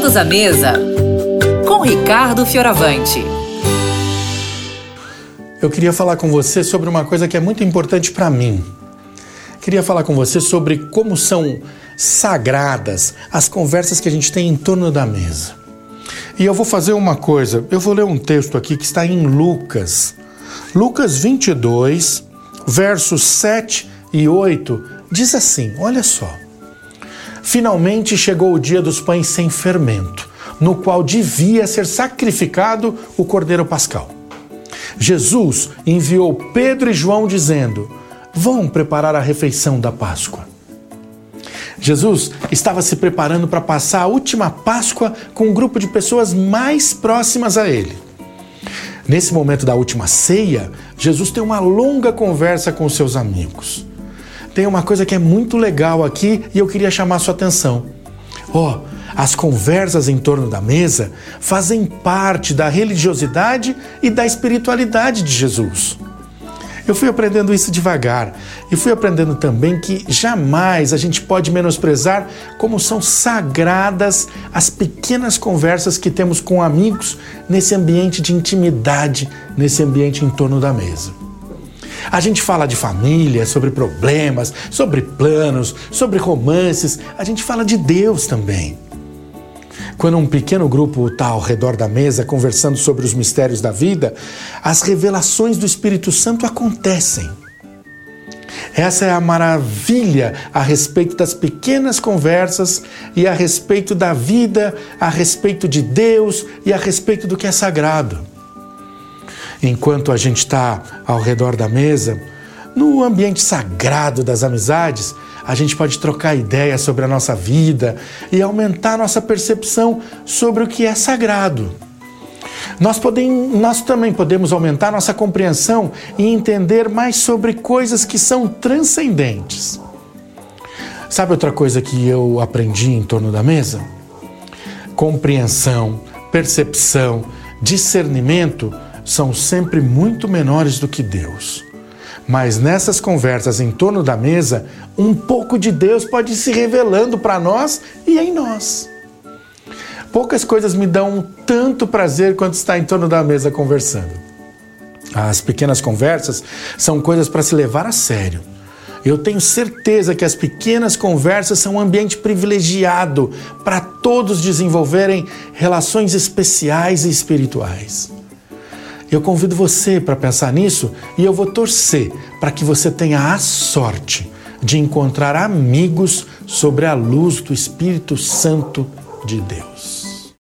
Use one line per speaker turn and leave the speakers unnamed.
Todos à Mesa, com Ricardo Fioravante.
Eu queria falar com você sobre uma coisa que é muito importante para mim. Queria falar com você sobre como são sagradas as conversas que a gente tem em torno da mesa. E eu vou fazer uma coisa, eu vou ler um texto aqui que está em Lucas. Lucas 22, versos 7 e 8, diz assim: olha só. Finalmente chegou o dia dos pães sem fermento, no qual devia ser sacrificado o cordeiro pascal. Jesus enviou Pedro e João dizendo: Vão preparar a refeição da Páscoa. Jesus estava se preparando para passar a última Páscoa com um grupo de pessoas mais próximas a ele. Nesse momento da última ceia, Jesus tem uma longa conversa com seus amigos. Tem uma coisa que é muito legal aqui e eu queria chamar sua atenção. Ó, oh, as conversas em torno da mesa fazem parte da religiosidade e da espiritualidade de Jesus. Eu fui aprendendo isso devagar e fui aprendendo também que jamais a gente pode menosprezar como são sagradas as pequenas conversas que temos com amigos nesse ambiente de intimidade, nesse ambiente em torno da mesa. A gente fala de família, sobre problemas, sobre planos, sobre romances, a gente fala de Deus também. Quando um pequeno grupo está ao redor da mesa conversando sobre os mistérios da vida, as revelações do Espírito Santo acontecem. Essa é a maravilha a respeito das pequenas conversas e a respeito da vida, a respeito de Deus e a respeito do que é sagrado. Enquanto a gente está ao redor da mesa, no ambiente sagrado das amizades, a gente pode trocar ideias sobre a nossa vida e aumentar nossa percepção sobre o que é sagrado. Nós, podemos, nós também podemos aumentar nossa compreensão e entender mais sobre coisas que são transcendentes. Sabe outra coisa que eu aprendi em torno da mesa? Compreensão, percepção, discernimento são sempre muito menores do que Deus. Mas nessas conversas em torno da mesa, um pouco de Deus pode ir se revelando para nós e em nós. Poucas coisas me dão tanto prazer quanto estar em torno da mesa conversando. As pequenas conversas são coisas para se levar a sério. Eu tenho certeza que as pequenas conversas são um ambiente privilegiado para todos desenvolverem relações especiais e espirituais. Eu convido você para pensar nisso e eu vou torcer para que você tenha a sorte de encontrar amigos sobre a luz do Espírito Santo de Deus.